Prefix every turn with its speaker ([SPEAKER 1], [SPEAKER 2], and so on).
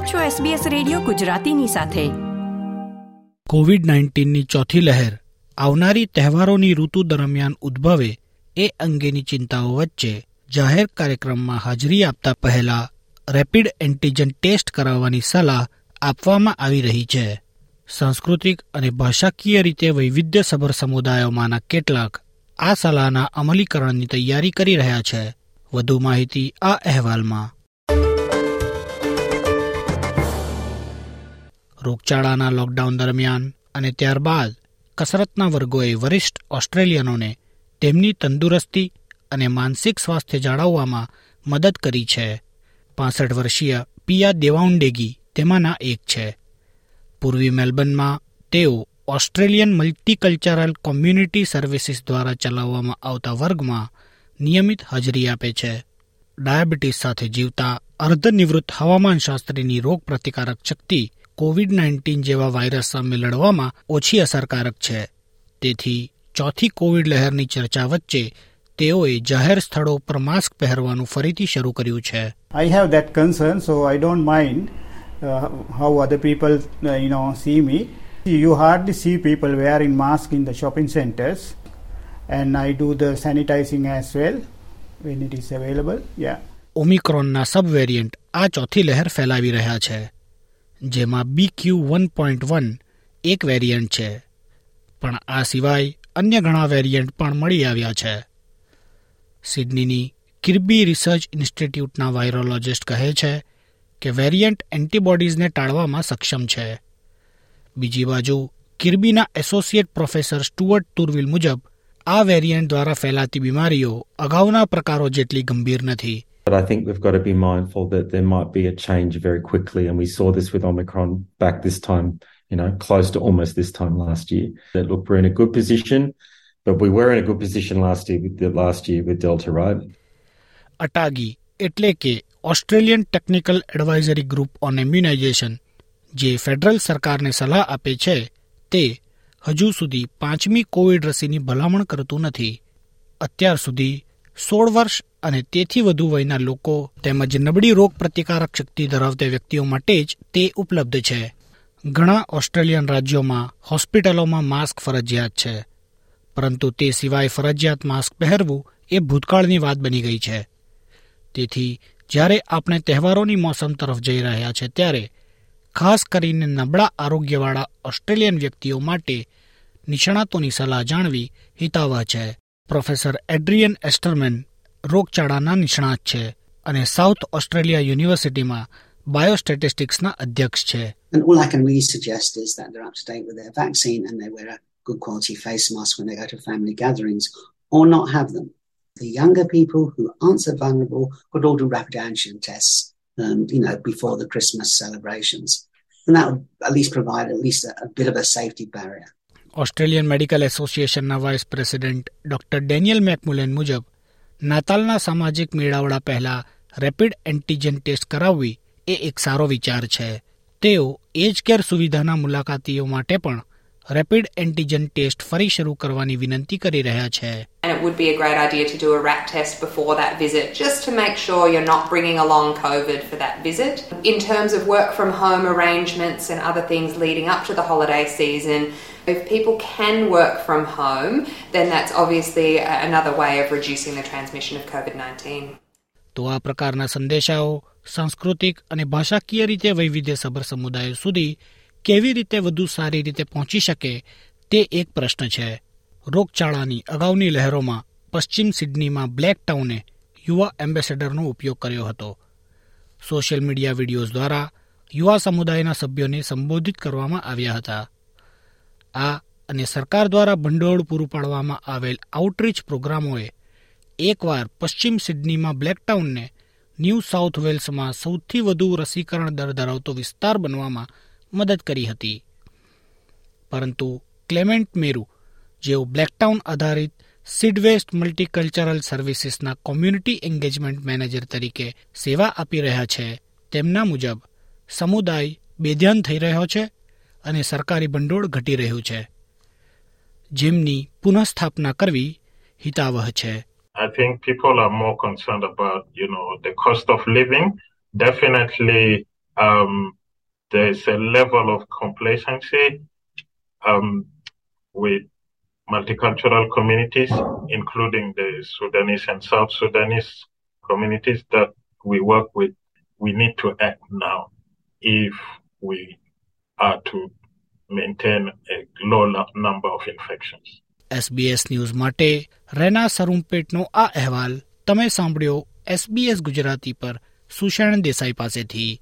[SPEAKER 1] આપ છો SBS radio ગુજરાતીની સાથે.
[SPEAKER 2] કોવિડ નાઇન્ટીનની ચોથી લહેર આવનારી તહેવારોની ઋતુ દરમિયાન ઉદ્ભવે એ અંગેની ચિંતાઓ વચ્ચે જાહેર કાર્યક્રમમાં હાજરી આપતા પહેલા રેપિડ એન્ટીજન ટેસ્ટ કરાવવાની સલાહ આપવામાં આવી રહી છે. સાંસ્કૃતિક અને ભાષાકીય રીતે વૈવિધ્યસભર સમુદાયોમાંના કેટલાક આ સલાહના અમલીકરણની તૈયારી કરી રહ્યા છે. વધુ માહિતી આ અહેવાલમાં. રોગચાળાના લોકડાઉન દરમિયાન અને ત્યારબાદ કસરતના વર્ગોએ વરિષ્ઠ ઓસ્ટ્રેલિયનોને તેમની તંદુરસ્તી અને માનસિક સ્વાસ્થ્ય જાળવવામાં મદદ કરી છે. પાસઠ વર્ષીય પિયા દેવાઉન્ડેગી તેમાંના એક છે. પૂર્વી મેલબર્નમાં તેઓ ઓસ્ટ્રેલિયન મલ્ટીકલ્ચરલ કોમ્યુનિટી સર્વિસીસ દ્વારા ચલાવવામાં આવતા વર્ગમાં નિયમિત હાજરી આપે છે. ડાયાબિટીસ સાથે જીવતા અર્ધનિવૃત્ત હવામાનશાસ્ત્રીની રોગ પ્રતિકારક શક્તિ કોવિડ નાઇન્ટીન જેવા વાયરસ સામે લડવામાં ઓછી અસરકારક છે તેથી ચોથી કોવિડ લહેરની ચર્ચા વચ્ચે તેઓએ જાહેર સ્થળો પર માસ્ક પહેરવાનું ફરીથી શરૂ કર્યું છે
[SPEAKER 3] have that concern, so I don't mind uh, how other people, uh, you know, see me. You hardly see people wearing masks in the shopping centers, and I do the sanitizing as well when it is available. Yeah.
[SPEAKER 2] ઓમિક્રોનના sub variant આ ચોથી લહેર ફેલાવી રહ્યા છે જેમાં B Q one point one એક variant છે. પણ આ સિવાય અન્ય ઘણા વેરિયન્ટ પણ મળી આવ્યા છે. સિડનીની કિર્બી રિસર્ચ ઇન્સ્ટિટ્યૂટના વાયરોલોજિસ્ટ કહે છે કે વેરિયન્ટ એન્ટીબોડીઝને ટાળવામાં સક્ષમ છે. બીજી બાજુ કિર્બીના એસોસિએટ પ્રોફેસર સ્ટુઅર્ટ તુરવિલ મુજબ, આ વેરિયન્ટ દ્વારા ફેલાતી બીમારીઓ અગાઉના પ્રકારો જેટલી ગંભીર નથી.
[SPEAKER 4] But I think we've got to be mindful that there might be a change very quickly. And we saw this with Omicron back this time, you know, close to almost this time last year. That look, we're in a good position, but we were in a good position last year with the last year with Delta, right?
[SPEAKER 2] ATAGI એટલે કે Australian technical advisory group on immunisation જે federal સરકારને સલાહ આપે છે તે હજુ સુધી પાંચમી કોવિડ રસીની ભલામણ કરતું નથી અત્યાર સુધી સોળ વર્ષ અને તેથી વધુ વયના લોકો તેમજ નબળી રોગ પ્રતિકારક શક્તિ ધરાવતા વ્યક્તિઓ માટે જ તે ઉપલબ્ધ છે. ઘણા ઓસ્ટ્રેલિયન રાજ્યોમાં હોસ્પિટલોમાં માસ્ક ફરજિયાત છે. પરંતુ તે સિવાય ફરજિયાત માસ્ક પહેરવું એ ભૂતકાળની વાત બની ગઈ છે. તેથી જ્યારે આપણે તહેવારોની મોસમ તરફ જઈ રહ્યા છે ત્યારે ખાસ કરીને નબળા આરોગ્યવાળા ઓસ્ટ્રેલિયન વ્યક્તિઓ માટે નિષ્ણાતોની સલાહ જાણવી હિતાવહ છે. પ્રોફેસર એડ્રિયન એસ્ટરમેન રોગચાળાના નિષ્ણાત છે અને સાઉથ ઓસ્ટ્રેલિયા યુનિવર્સિટીમાં બાયોસ્ટેટિસ્ટિક્સના અધ્યક્ષ છે
[SPEAKER 5] And all I can really suggest is that they're up to date with their vaccine and they wear a good quality face mask when they go to family gatherings or not have them. The younger people who aren't so vulnerable could all do rapid antigen tests, um, you know, before the Christmas celebrations. And that would at least provide at least a, a bit of a safety barrier.
[SPEAKER 2] Australian medical એસોસિએશનના vice president doctor Daniel McMullen મુજબ નાતાલના સામાજિક મેળાવડા પહેલા rapid antigen test કરાવવી એ એક સારો વિચાર છે. તેઓ એજ કેર સુવિધાના મુલાકાતીઓ માટે પણ રેપિડ એન્ટીજન ટેસ્ટ ફરી શરૂ કરવાની વિનંતી કરી રહ્યા છે
[SPEAKER 6] And it would be a great idea to do a RAT test before that visit just to make sure you're not bringing along COVID for that visit. In terms of work from home arrangements and other things leading up to the holiday season, if people can work from home, then that's obviously another way of reducing the transmission of COVID 19.
[SPEAKER 2] તો આ પ્રકારના સંદેશાઓ સાંસ્કૃતિક અને ભાષાકીય રીતે વૈવિધ્યસભર સમુદાયો સુધી કેવી રીતે વધુ સારી રીતે પહોંચી શકે તે એક પ્રશ્ન છે. રોગચાળાની અગાઉની લહેરોમાં પશ્ચિમ સિડનીમાં બ્લેક ટાઉને યુવા એમ્બેસેડરનો ઉપયોગ કર્યો હતો. સોશિયલ મીડિયા વિડીયોઝ દ્વારા યુવા સમુદાયના સભ્યોને સંબોધિત કરવામાં આવ્યા હતા. આ અને સરકાર દ્વારા ભંડોળ પૂરું પાડવામાં આવેલ આઉટરીચ પ્રોગ્રામોએ એકવાર પશ્ચિમ સિડનીમાં બ્લેકટાઉનને ન્યૂ સાઉથ વેલ્સમાં સૌથી વધુ રસીકરણ દર ધરાવતો વિસ્તાર બનવામાં મદદ કરી હતી. પરંતુ ક્લેમેન્ટ મેરુ જેઓ બ્લેકટાઉન આધારિત સિડવેસ્ટ મલ્ટીકલ્ચરલ સર્વિસીસના કોમ્યુનિટી એન્ગેજમેન્ટ મેનેજર તરીકે સેવા આપી રહ્યા છે તેમના મુજબ સમુદાય બેધ્યાન થઈ રહ્યો છે અને સરકારી ભંડોળ ઘટી રહ્યું છે. જેમની પુનઃસ્થાપના કરવી હિતાવહ છે.
[SPEAKER 7] I think people are more concerned about, you know, the cost of living. Definitely, um, there's a level of complacency um, with multicultural communities, including the Sudanese and South Sudanese communities that we work with. We need to act now if we are to maintain a low number of infections.
[SPEAKER 2] SBS news માટે રેના સરુમપેટનો આ અહેવાલ તમે સાંભળ્યો SBS Gujarati પર સુષણ દેસાઈ પાસેથી